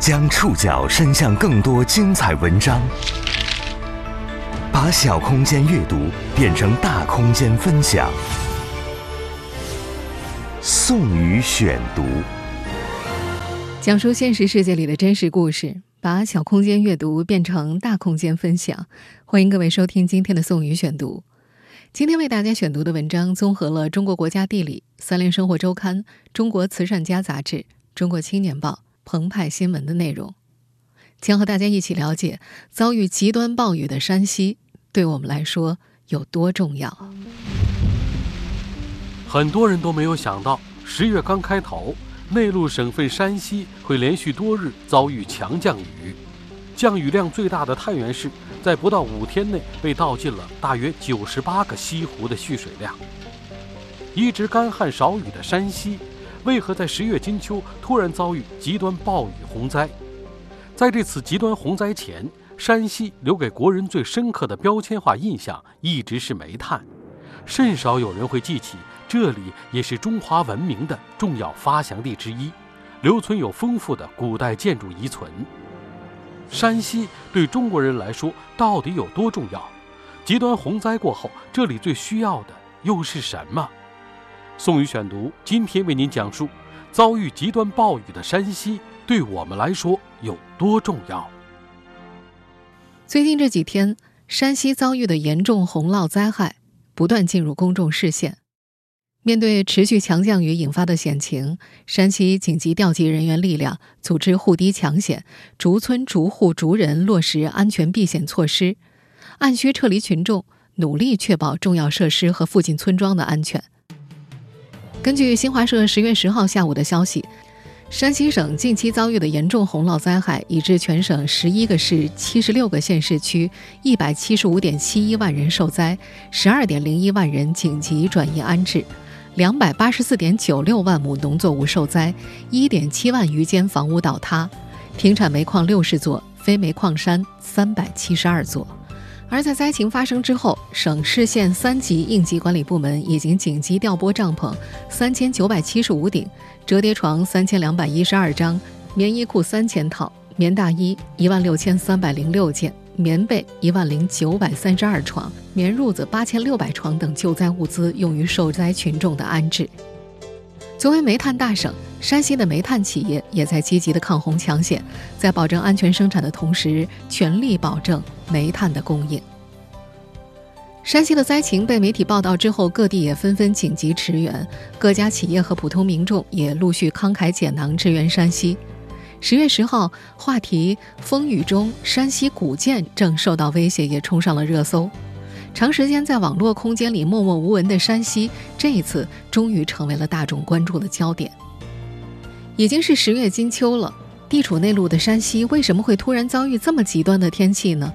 将触角伸向更多精彩文章，把小空间阅读变成大空间分享。宋宇选读，讲述现实世界里的真实故事，把小空间阅读变成大空间分享。欢迎各位收听今天的宋宇选读。今天为大家选读的文章综合了中国国家地理、三联生活周刊、中国慈善家杂志、中国青年报。澎湃新闻的内容，将和大家一起了解遭遇极端暴雨的山西对我们来说有多重要。很多人都没有想到，十月刚开头，内陆省份山西会连续多日遭遇强降雨，降雨量最大的太原市，在不到五天内被倒进了大约九十八个西湖的蓄水量。一直干旱少雨的山西。为何在十月金秋突然遭遇极端暴雨洪灾？在这次极端洪灾前，山西留给国人最深刻的标签化印象一直是煤炭，甚少有人会记起这里也是中华文明的重要发祥地之一，留存有丰富的古代建筑遗存。山西对中国人来说到底有多重要？极端洪灾过后，这里最需要的又是什么？宋宇选读，今天为您讲述遭遇极端暴雨的山西对我们来说有多重要。最近这几天，山西遭遇的严重洪涝灾害不断进入公众视线。面对持续强降雨引发的险情，山西紧急调集人员力量，组织护堤抢险，逐村逐户逐人落实安全避险措施，按需撤离群众，努力确保重要设施和附近村庄的安全。根据新华社十月十号下午的消息，山西省近期遭遇的严重洪涝灾害，已致全省十一个市、七十六个县市区一百七十五点七一万人受灾，十二点零一万人紧急转移安置，两百八十四点九六万亩农作物受灾，一点七万余间房屋倒塌，停产煤矿六十座，非煤矿山三百七十二座。而在灾情发生之后，省市县三级应急管理部门已经紧急调拨帐篷三千九百七十五顶、折叠床三千两百一十二张、棉衣裤三千套、棉大衣一万六千三百零六件、棉被一万零九百三十二床、棉褥子八千六百床等救灾物资，用于受灾群众的安置。作为煤炭大省，山西的煤炭企业也在积极的抗洪抢险，在保证安全生产的同时，全力保证煤炭的供应。山西的灾情被媒体报道之后，各地也纷纷紧急驰援，各家企业和普通民众也陆续慷慨解囊支援山西。十月十号，话题“风雨中山西古建正受到威胁”也冲上了热搜。长时间在网络空间里默默无闻的山西，这一次终于成为了大众关注的焦点。已经是十月金秋了，地处内陆的山西为什么会突然遭遇这么极端的天气呢？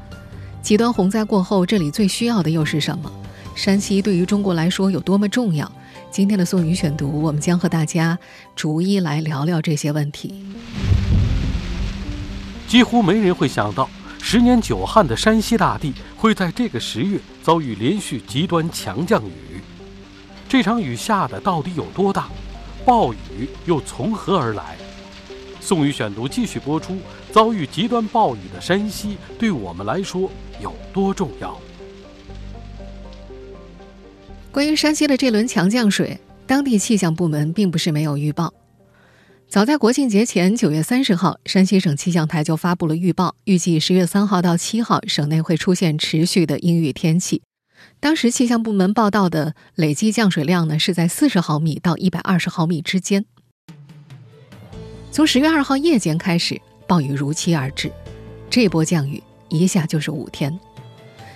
极端洪灾过后，这里最需要的又是什么？山西对于中国来说有多么重要？今天的宋宇选读，我们将和大家逐一来聊聊这些问题。几乎没人会想到。十年久旱的山西大地会在这个十月遭遇连续极端强降雨，这场雨下的到底有多大？暴雨又从何而来？宋雨选读继续播出：遭遇极端暴雨的山西对我们来说有多重要？关于山西的这轮强降水，当地气象部门并不是没有预报。早在国庆节前，九月三十号，山西省气象台就发布了预报，预计十月三号到七号，省内会出现持续的阴雨天气。当时气象部门报道的累计降水量呢，是在四十毫米到一百二十毫米之间。从十月二号夜间开始，暴雨如期而至，这波降雨一下就是五天。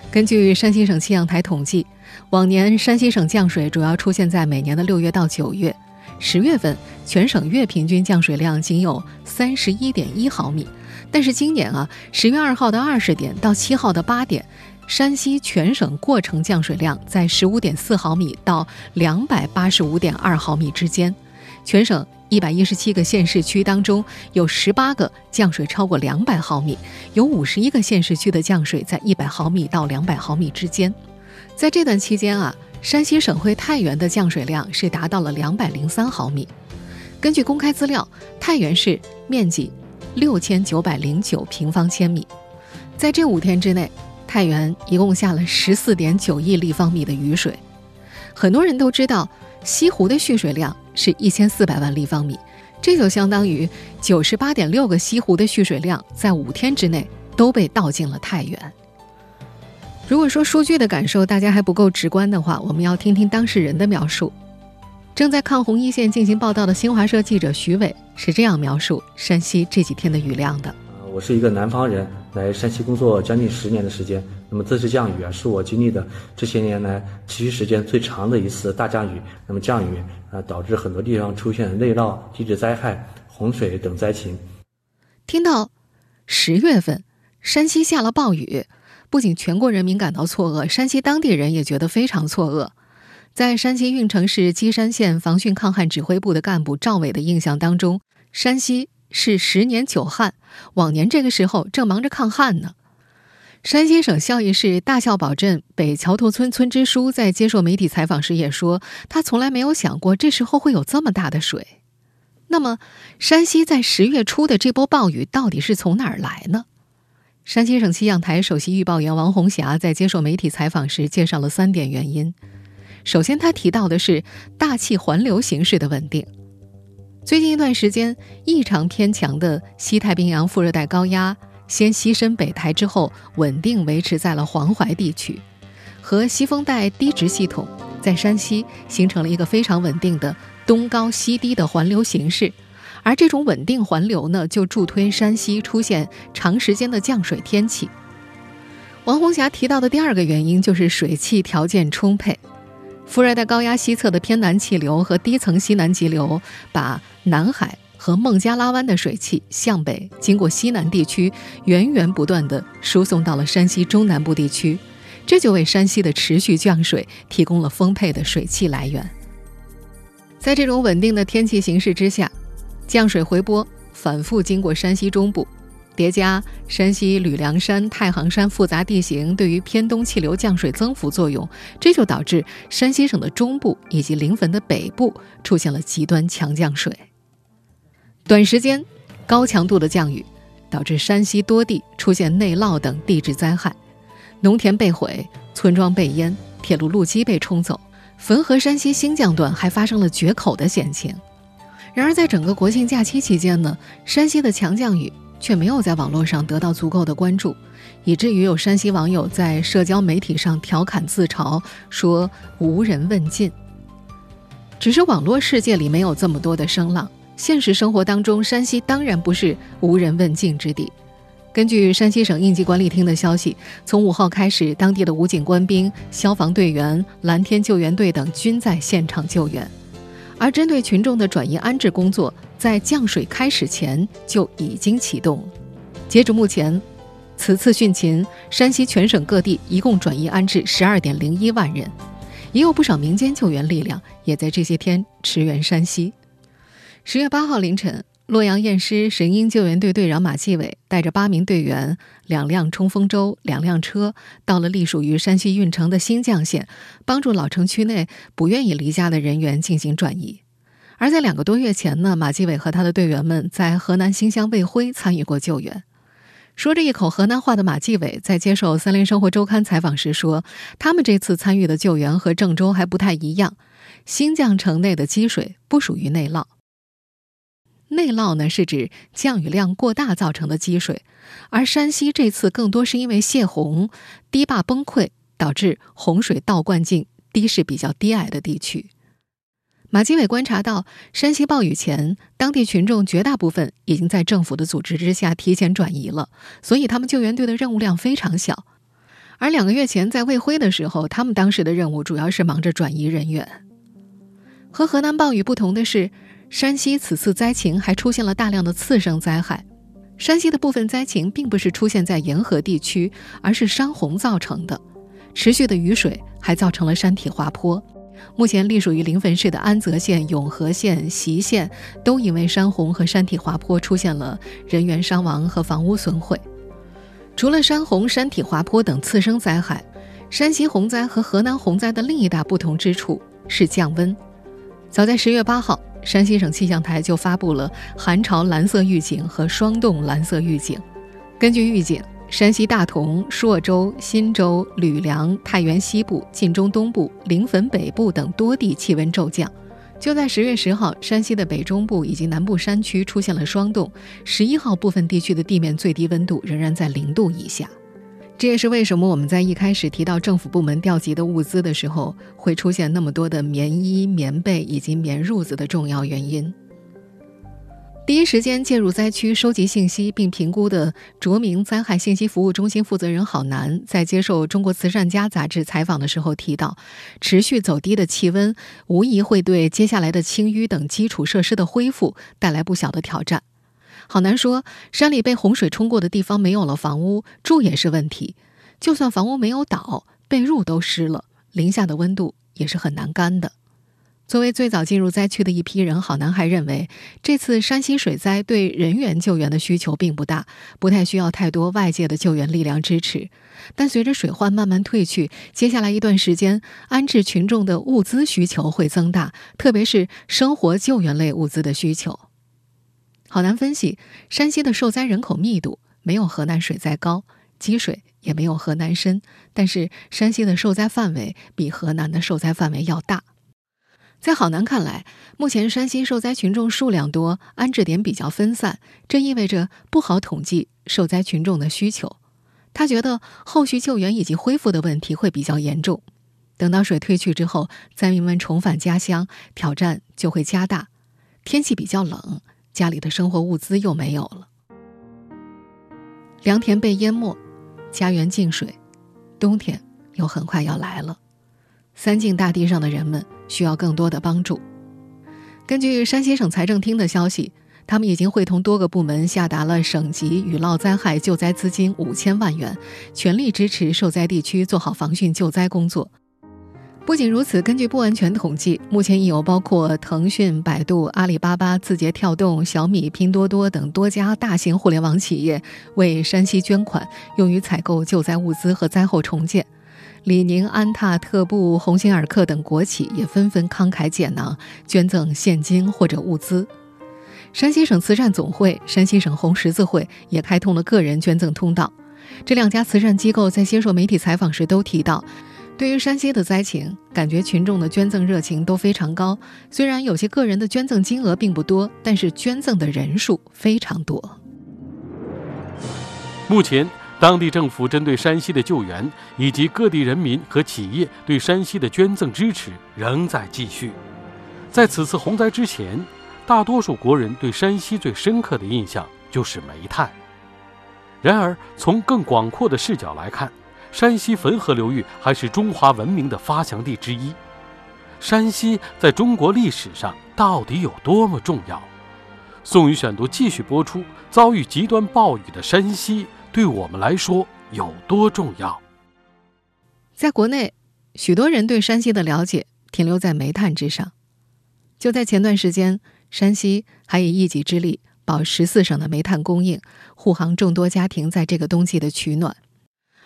根据山西省气象台统计，往年山西省降水主要出现在每年的六月到九月。十月份全省月平均降水量仅有三十一点一毫米，但是今年啊，十月二号的二十点到七号的八点，山西全省过程降水量在十五点四毫米到两百八十五点二毫米之间。全省一百一十七个县市区当中，有十八个降水超过两百毫米，有五十一个县市区的降水在一百毫米到两百毫米之间。在这段期间啊。山西省会太原的降水量是达到了两百零三毫米。根据公开资料，太原市面积六千九百零九平方千米。在这五天之内，太原一共下了十四点九亿立方米的雨水。很多人都知道，西湖的蓄水量是一千四百万立方米，这就相当于九十八点六个西湖的蓄水量在五天之内都被倒进了太原。如果说数据的感受大家还不够直观的话，我们要听听当事人的描述。正在抗洪一线进行报道的新华社记者徐伟是这样描述山西这几天的雨量的：我是一个南方人，来山西工作将近十年的时间。那么这次降雨啊，是我经历的这些年来持续时间最长的一次大降雨。那么降雨啊，导致很多地方出现内涝、地质灾害、洪水等灾情。听到十月份山西下了暴雨。不仅全国人民感到错愕，山西当地人也觉得非常错愕。在山西运城市稷山县防汛抗旱指挥部的干部赵伟的印象当中，山西是十年久旱，往年这个时候正忙着抗旱呢。山西省孝义市大孝堡镇北桥头村村支书在接受媒体采访时也说，他从来没有想过这时候会有这么大的水。那么，山西在十月初的这波暴雨到底是从哪儿来呢？山西省气象台首席预报员王红霞在接受媒体采访时介绍了三点原因。首先，他提到的是大气环流形势的稳定。最近一段时间，异常偏强的西太平洋副热带高压先西伸北抬之后，稳定维持在了黄淮地区，和西风带低值系统在山西形成了一个非常稳定的东高西低的环流形势。而这种稳定环流呢，就助推山西出现长时间的降水天气。王红霞提到的第二个原因就是水汽条件充沛，副热带高压西侧的偏南气流和低层西南急流，把南海和孟加拉湾的水汽向北经过西南地区，源源不断地输送到了山西中南部地区，这就为山西的持续降水提供了丰沛的水汽来源。在这种稳定的天气形势之下。降水回波反复经过山西中部，叠加山西吕梁山、太行山复杂地形对于偏东气流降水增幅作用，这就导致山西省的中部以及临汾的北部出现了极端强降水。短时间高强度的降雨，导致山西多地出现内涝等地质灾害，农田被毁，村庄被淹，铁路路基被冲走，汾河山西新疆段还发生了决口的险情。然而，在整个国庆假期期间呢，山西的强降雨却没有在网络上得到足够的关注，以至于有山西网友在社交媒体上调侃自嘲，说无人问津。只是网络世界里没有这么多的声浪，现实生活当中，山西当然不是无人问津之地。根据山西省应急管理厅的消息，从五号开始，当地的武警官兵、消防队员、蓝天救援队等均在现场救援。而针对群众的转移安置工作，在降水开始前就已经启动。截止目前，此次汛情，山西全省各地一共转移安置十二点零一万人，也有不少民间救援力量也在这些天驰援山西。十月八号凌晨。洛阳偃师神鹰救援队队长马继伟带着八名队员、两辆冲锋舟、两辆车，到了隶属于山西运城的新绛县，帮助老城区内不愿意离家的人员进行转移。而在两个多月前呢，马继伟和他的队员们在河南新乡卫辉参与过救援。说着一口河南话的马继伟在接受《三联生活周刊》采访时说：“他们这次参与的救援和郑州还不太一样，新绛城内的积水不属于内涝。”内涝呢，是指降雨量过大造成的积水，而山西这次更多是因为泄洪、堤坝崩溃，导致洪水倒灌进地势比较低矮的地区。马基伟观察到，山西暴雨前，当地群众绝大部分已经在政府的组织之下提前转移了，所以他们救援队的任务量非常小。而两个月前在卫辉的时候，他们当时的任务主要是忙着转移人员。和河南暴雨不同的是。山西此次灾情还出现了大量的次生灾害。山西的部分灾情并不是出现在沿河地区，而是山洪造成的。持续的雨水还造成了山体滑坡。目前隶属于临汾市的安泽县、永和县、隰县都因为山洪和山体滑坡出现了人员伤亡和房屋损毁。除了山洪、山体滑坡等次生灾害，山西洪灾和河南洪灾的另一大不同之处是降温。早在十月八号。山西省气象台就发布了寒潮蓝色预警和霜冻蓝色预警。根据预警，山西大同、朔州、忻州、吕梁、太原西部、晋中东部、临汾北部等多地气温骤降。就在十月十号，山西的北中部以及南部山区出现了霜冻。十一号，部分地区的地面最低温度仍然在零度以下。这也是为什么我们在一开始提到政府部门调集的物资的时候，会出现那么多的棉衣、棉被以及棉褥子的重要原因。第一时间介入灾区收集信息并评估的卓明灾害信息服务中心负责人郝楠，在接受《中国慈善家》杂志采访的时候提到，持续走低的气温无疑会对接下来的清淤等基础设施的恢复带来不小的挑战。郝楠说，山里被洪水冲过的地方没有了房屋，住也是问题。就算房屋没有倒，被褥都湿了，零下的温度也是很难干的。作为最早进入灾区的一批人，郝男还认为，这次山西水灾对人员救援的需求并不大，不太需要太多外界的救援力量支持。但随着水患慢慢退去，接下来一段时间，安置群众的物资需求会增大，特别是生活救援类物资的需求。郝楠分析，山西的受灾人口密度没有河南水灾高，积水也没有河南深，但是山西的受灾范围比河南的受灾范围要大。在郝楠看来，目前山西受灾群众数量多，安置点比较分散，这意味着不好统计受灾群众的需求。他觉得后续救援以及恢复的问题会比较严重。等到水退去之后，灾民们重返家乡，挑战就会加大。天气比较冷，家里的生活物资又没有了，良田被淹没，家园进水，冬天又很快要来了。三晋大地上的人们。需要更多的帮助。根据山西省财政厅的消息，他们已经会同多个部门下达了省级雨涝灾害救灾资金五千万元，全力支持受灾地区做好防汛救灾工作。不仅如此，根据不完全统计，目前已有包括腾讯、百度、阿里巴巴、字节跳动、小米、拼多多等多家大型互联网企业为山西捐款，用于采购救灾物资和灾后重建。李宁、安踏、特步、鸿星尔克等国企也纷纷慷慨解囊，捐赠现金或者物资。山西省慈善总会、山西省红十字会也开通了个人捐赠通道。这两家慈善机构在接受媒体采访时都提到，对于山西的灾情，感觉群众的捐赠热情都非常高。虽然有些个人的捐赠金额并不多，但是捐赠的人数非常多。目前。当地政府针对山西的救援，以及各地人民和企业对山西的捐赠支持仍在继续。在此次洪灾之前，大多数国人对山西最深刻的印象就是煤炭。然而，从更广阔的视角来看，山西汾河流域还是中华文明的发祥地之一。山西在中国历史上到底有多么重要？宋宇选读继续播出：遭遇极端暴雨的山西。对我们来说有多重要？在国内，许多人对山西的了解停留在煤炭之上。就在前段时间，山西还以一己之力保十四省的煤炭供应，护航众多家庭在这个冬季的取暖。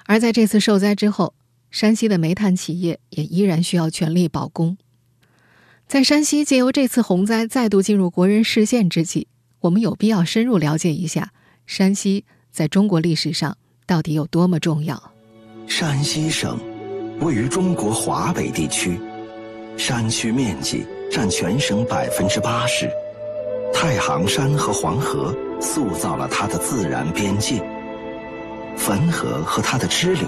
而在这次受灾之后，山西的煤炭企业也依然需要全力保供。在山西借由这次洪灾再度进入国人视线之际，我们有必要深入了解一下山西。在中国历史上到底有多么重要？山西省位于中国华北地区，山区面积占全省百分之八十。太行山和黄河塑造了它的自然边界，汾河和它的支流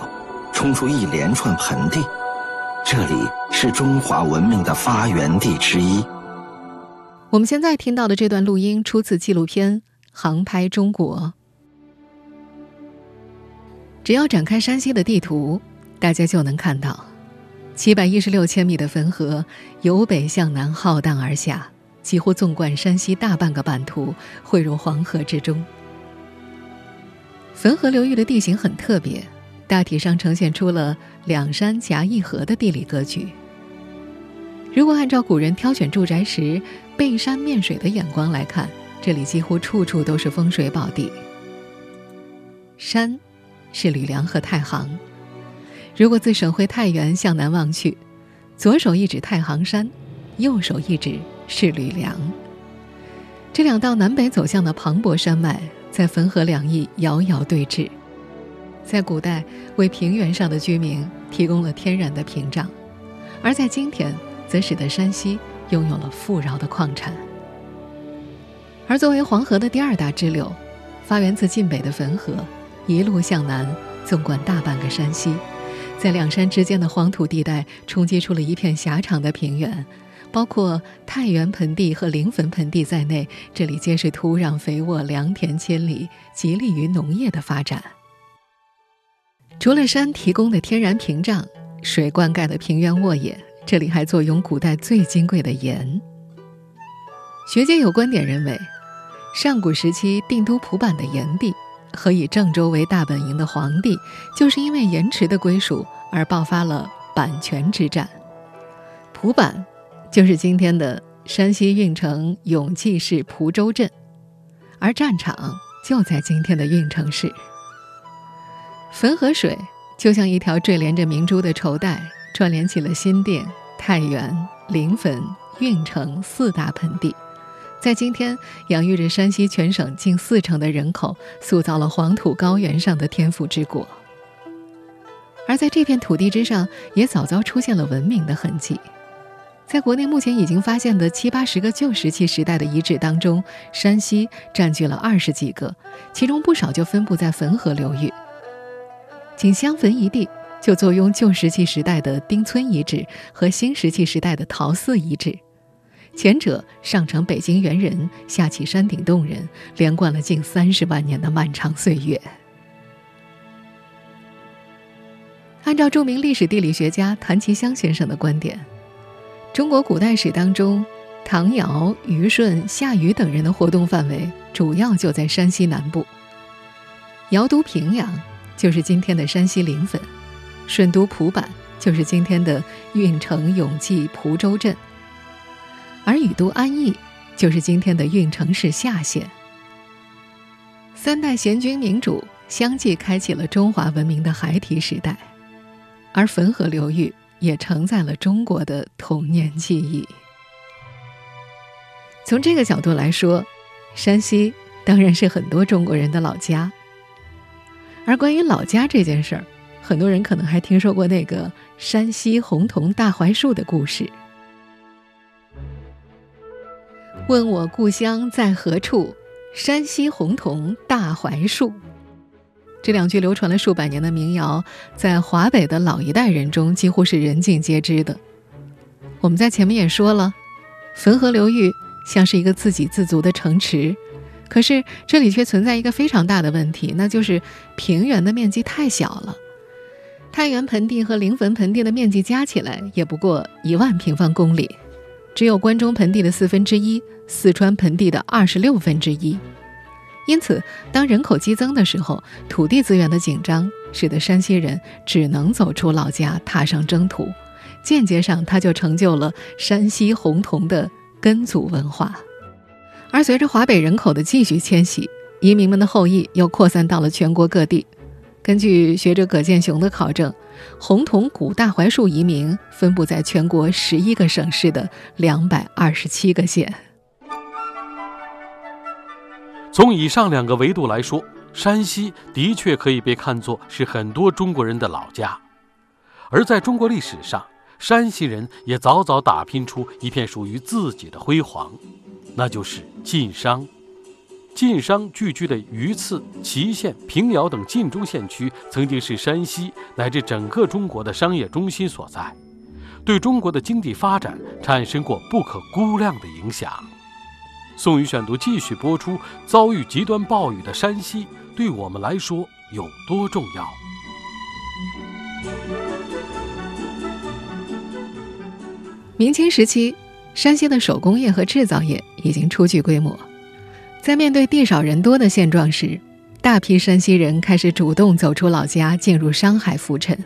冲出一连串盆地，这里是中华文明的发源地之一。我们现在听到的这段录音出自纪录片《航拍中国》。只要展开山西的地图，大家就能看到，七百一十六千米的汾河由北向南浩荡而下，几乎纵贯山西大半个版图，汇入黄河之中。汾河流域的地形很特别，大体上呈现出了两山夹一河的地理格局。如果按照古人挑选住宅时背山面水的眼光来看，这里几乎处处都是风水宝地。山。是吕梁和太行。如果自省会太原向南望去，左手一指太行山，右手一指是吕梁。这两道南北走向的磅礴山脉，在汾河两翼遥遥对峙，在古代为平原上的居民提供了天然的屏障，而在今天，则使得山西拥有了富饶的矿产。而作为黄河的第二大支流，发源自晋北的汾河，一路向南，纵贯大半个山西，在两山之间的黄土地带冲击出了一片狭长的平原。包括太原盆地和临汾盆地在内，这里皆是土壤肥沃、良田千里，极利于农业的发展。除了山提供的天然屏障、水灌溉的平原沃野，这里还坐拥古代最金贵的盐。学界有观点认为，上古时期定都蒲坂的炎帝和以郑州为大本营的黄帝，就是因为盐池的归属而爆发了阪泉之战。蒲坂。就是今天的山西运城永济市蒲州镇，而战场就在今天的运城市。汾河水就像一条缀连着明珠的绸带，串联起了新店、太原、临汾、运城四大盆地，在今天养育着山西全省近四成的人口，塑造了黄土高原上的天府之国。而在这片土地之上，也早早出现了文明的痕迹。在国内目前已经发现的七八十个旧石器时代的遗址当中，山西占据了二十几个，其中不少就分布在汾河流域。仅襄汾一地就坐拥旧石器时代的丁村遗址和新石器时代的陶寺遗址，前者上承北京猿人，下启山顶洞人，连贯了近三十万年的漫长岁月。按照著名历史地理学家谭其骧先生的观点。中国古代史当中，唐尧、虞舜、夏禹等人的活动范围主要就在山西南部。尧都平阳，就是今天的山西临汾；舜都蒲坂，就是今天的运城永济蒲州镇；而禹都安邑，就是今天的运城市下县。三代贤君明主相继开启了中华文明的孩提时代，而汾河流域。也承载了中国的童年记忆。从这个角度来说，山西当然是很多中国人的老家。而关于老家这件事儿，很多人可能还听说过那个山西洪桐大槐树的故事。问我故乡在何处？山西洪桐大槐树。这两句流传了数百年的民谣，在华北的老一代人中几乎是人尽皆知的。我们在前面也说了，汾河流域像是一个自给自足的城池，可是这里却存在一个非常大的问题，那就是平原的面积太小了。太原盆地和临汾盆地的面积加起来也不过一万平方公里，只有关中盆地的四分之一，四川盆地的二十六分之一。因此，当人口激增的时候，土地资源的紧张使得山西人只能走出老家，踏上征途。间接上，他就成就了山西洪桐的根祖文化。而随着华北人口的继续迁徙，移民们的后裔又扩散到了全国各地。根据学者葛建雄的考证，洪桐古大槐树移民分布在全国十一个省市的两百二十七个县。从以上两个维度来说，山西的确可以被看作是很多中国人的老家。而在中国历史上，山西人也早早打拼出一片属于自己的辉煌，那就是晋商。晋商聚居的榆次、祁县、平遥等晋中县区，曾经是山西乃至整个中国的商业中心所在，对中国的经济发展产生过不可估量的影响。宋宇选读继续播出：遭遇极端暴雨的山西，对我们来说有多重要？明清时期，山西的手工业和制造业已经初具规模。在面对地少人多的现状时，大批山西人开始主动走出老家，进入商海浮沉。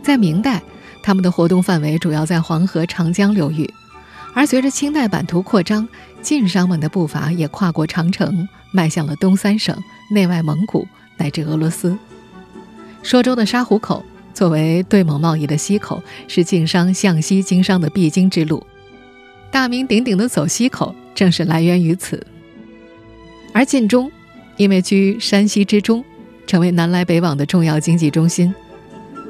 在明代，他们的活动范围主要在黄河、长江流域。而随着清代版图扩张，晋商们的步伐也跨过长城，迈向了东三省、内外蒙古乃至俄罗斯。朔州的沙湖口作为对蒙贸易的西口，是晋商向西经商的必经之路。大名鼎鼎的走西口正是来源于此。而晋中，因为居山西之中，成为南来北往的重要经济中心。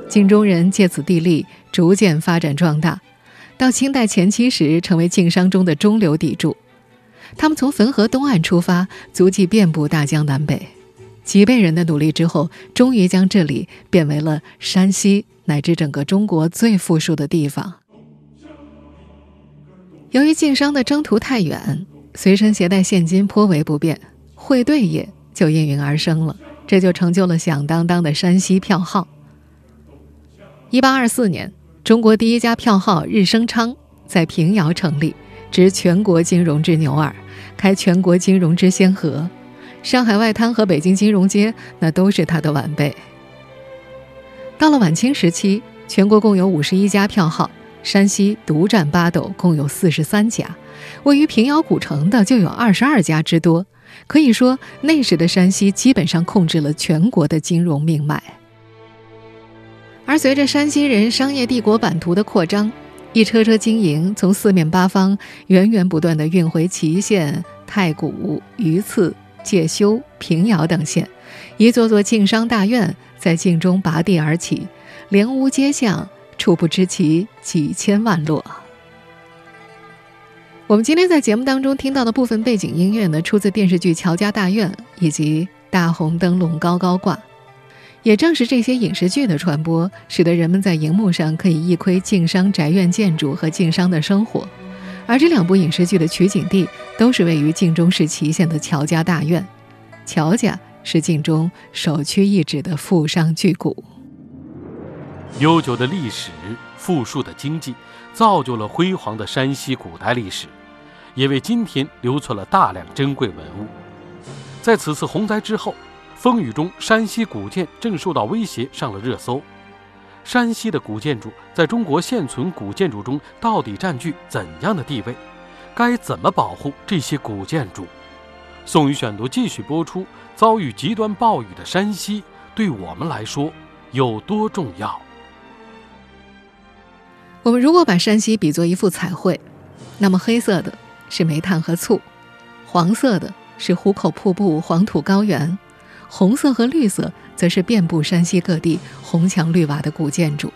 晋中人借此地利，逐渐发展壮大。到清代前期时，成为晋商中的中流砥柱。他们从汾河东岸出发，足迹遍布大江南北。几辈人的努力之后，终于将这里变为了山西乃至整个中国最富庶的地方。由于晋商的征途太远，随身携带现金颇为不便，汇兑业就应运而生了，这就成就了响当当的山西票号。一八二四年，中国第一家票号日升昌在平遥成立，执全国金融之牛耳，开全国金融之先河。上海外滩和北京金融街，那都是他的晚辈。到了晚清时期，全国共有五十一家票号，山西独占八斗，共有四十三家；位于平遥古城的就有二十二家之多。可以说，那时的山西基本上控制了全国的金融命脉。而随着山西人商业帝国版图的扩张，一车车经营从四面八方源源不断地运回祁县、太谷、榆次。介休、平遥等县，一座座晋商大院在晋中拔地而起，连屋街巷，触不知其几千万落。我们今天在节目当中听到的部分背景音乐呢，出自电视剧《乔家大院》以及《大红灯笼高高挂》。也正是这些影视剧的传播，使得人们在荧幕上可以一窥晋商宅院建筑和晋商的生活。而这两部影视剧的取景地都是位于晋中市祁县的乔家大院，乔家是晋中首屈一指的富商巨贾。悠久的历史、富庶的经济，造就了辉煌的山西古代历史，也为今天留存了大量珍贵文物。在此次洪灾之后，风雨中山西古建正受到威胁，上了热搜。山西的古建筑在中国现存古建筑中到底占据怎样的地位？该怎么保护这些古建筑？宋宇选读继续播出。遭遇极端暴雨的山西，对我们来说有多重要？我们如果把山西比作一幅彩绘，那么黑色的是煤炭和醋，黄色的是壶口瀑布、黄土高原，红色和绿色。则是遍布山西各地红墙绿瓦的古建筑。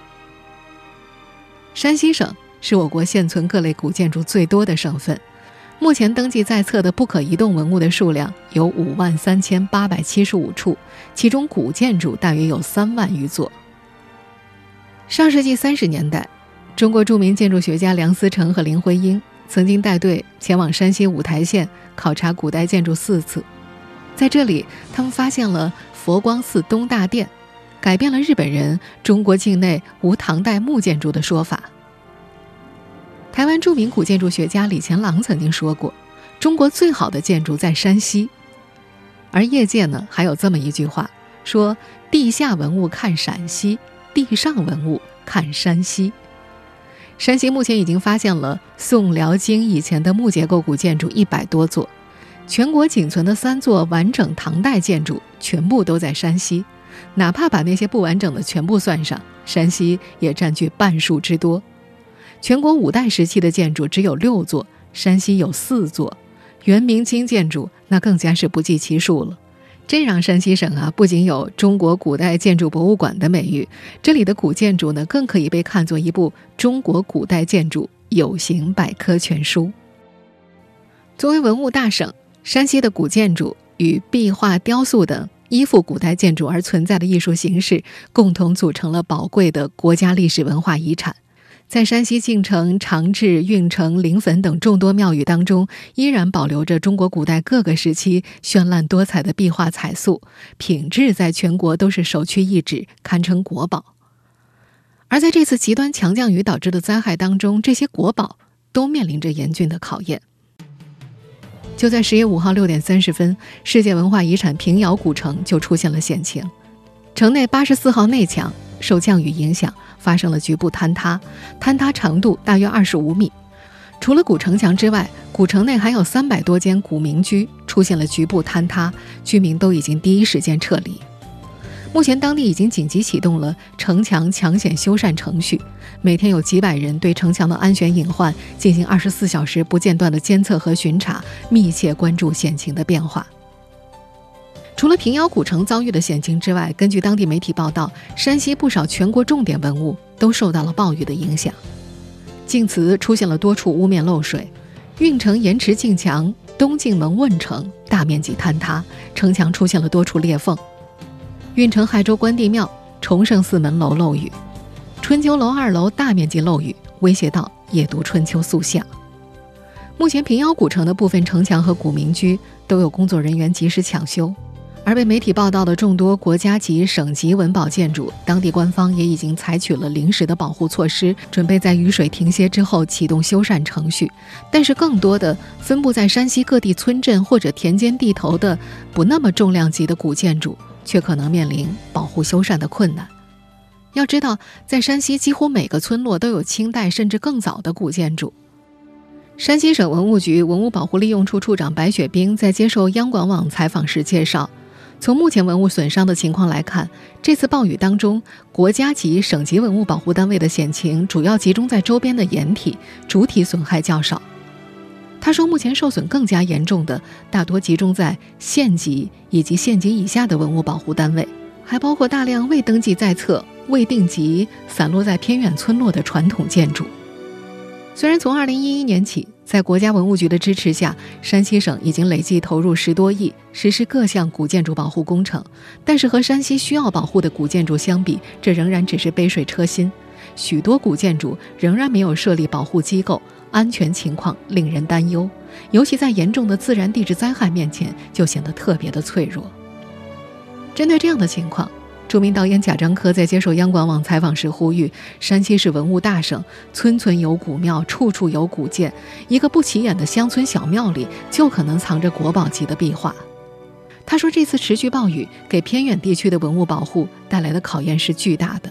山西省是我国现存各类古建筑最多的省份，目前登记在册的不可移动文物的数量有五万三千八百七十五处，其中古建筑大约有三万余座。上世纪三十年代，中国著名建筑学家梁思成和林徽因曾经带队前往山西五台县考察古代建筑四次，在这里，他们发现了。佛光寺东大殿，改变了日本人中国境内无唐代木建筑的说法。台湾著名古建筑学家李乾朗曾经说过：“中国最好的建筑在山西。”而业界呢，还有这么一句话，说：“地下文物看陕西，地上文物看山西。”山西目前已经发现了宋、辽、金以前的木结构古建筑一百多座。全国仅存的三座完整唐代建筑全部都在山西，哪怕把那些不完整的全部算上，山西也占据半数之多。全国五代时期的建筑只有六座，山西有四座，元明清建筑那更加是不计其数了。这让山西省啊不仅有中国古代建筑博物馆的美誉，这里的古建筑呢更可以被看作一部中国古代建筑有形百科全书。作为文物大省。山西的古建筑与壁画、雕塑等依附古代建筑而存在的艺术形式，共同组成了宝贵的国家历史文化遗产。在山西晋城、长治、运城、临汾等众多庙宇当中，依然保留着中国古代各个时期绚烂多彩的壁画彩塑，品质在全国都是首屈一指，堪称国宝。而在这次极端强降雨导致的灾害当中，这些国宝都面临着严峻的考验。就在十月五号六点三十分，世界文化遗产平遥古城就出现了险情，城内八十四号内墙受降雨影响发生了局部坍塌，坍塌长度大约二十五米。除了古城墙之外，古城内还有三百多间古民居出现了局部坍塌，居民都已经第一时间撤离。目前，当地已经紧急启动了城墙抢险修缮程序，每天有几百人对城墙的安全隐患进行二十四小时不间断的监测和巡查，密切关注险情的变化。除了平遥古城遭遇的险情之外，根据当地媒体报道，山西不少全国重点文物都受到了暴雨的影响。晋祠出现了多处屋面漏水，运城盐池晋墙、东晋门问城大面积坍塌，城墙出现了多处裂缝。运城亥州关帝庙、崇圣寺门楼漏雨，春秋楼二楼大面积漏雨，威胁到夜读春秋塑像。目前平遥古城的部分城墙和古民居都有工作人员及时抢修，而被媒体报道的众多国家级、省级文保建筑，当地官方也已经采取了临时的保护措施，准备在雨水停歇之后启动修缮程序。但是，更多的分布在山西各地村镇或者田间地头的不那么重量级的古建筑。却可能面临保护修缮的困难。要知道，在山西几乎每个村落都有清代甚至更早的古建筑。山西省文物局文物保护利用处处长白雪冰在接受央广网采访时介绍，从目前文物损伤的情况来看，这次暴雨当中，国家级、省级文物保护单位的险情主要集中在周边的掩体，主体损害较少。他说，目前受损更加严重的大多集中在县级以及县级以下的文物保护单位，还包括大量未登记在册、未定级、散落在偏远村落的传统建筑。虽然从2011年起，在国家文物局的支持下，山西省已经累计投入十多亿实施各项古建筑保护工程，但是和山西需要保护的古建筑相比，这仍然只是杯水车薪。许多古建筑仍然没有设立保护机构。安全情况令人担忧，尤其在严重的自然地质灾害面前，就显得特别的脆弱。针对这样的情况，著名导演贾樟柯在接受央广网采访时呼吁：山西是文物大省，村村有古庙，处处有古建，一个不起眼的乡村小庙里就可能藏着国宝级的壁画。他说，这次持续暴雨给偏远地区的文物保护带来的考验是巨大的。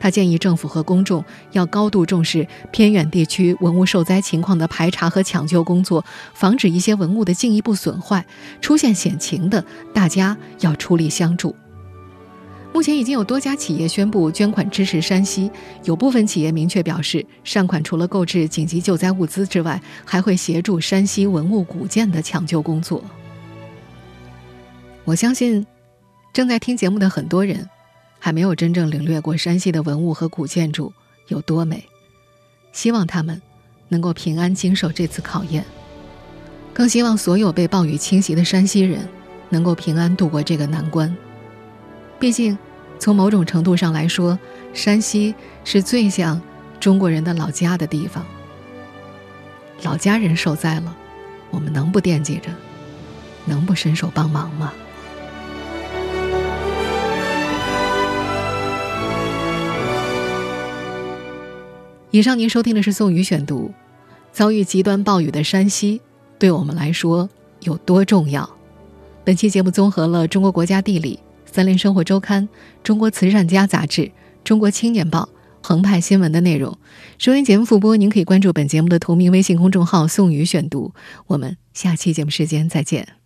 他建议政府和公众要高度重视偏远地区文物受灾情况的排查和抢救工作，防止一些文物的进一步损坏。出现险情的，大家要出力相助。目前已经有多家企业宣布捐款支持山西，有部分企业明确表示，善款除了购置紧急救灾物资之外，还会协助山西文物古建的抢救工作。我相信，正在听节目的很多人。还没有真正领略过山西的文物和古建筑有多美，希望他们能够平安经受这次考验，更希望所有被暴雨侵袭的山西人能够平安度过这个难关。毕竟，从某种程度上来说，山西是最像中国人的老家的地方。老家人受灾了，我们能不惦记着，能不伸手帮忙吗？以上您收听的是宋宇选读，遭遇极端暴雨的山西，对我们来说有多重要？本期节目综合了《中国国家地理》、《三联生活周刊》、《中国慈善家杂志》、《中国青年报》、澎湃新闻的内容。收音节目复播，您可以关注本节目的同名微信公众号“宋宇选读”。我们下期节目时间再见。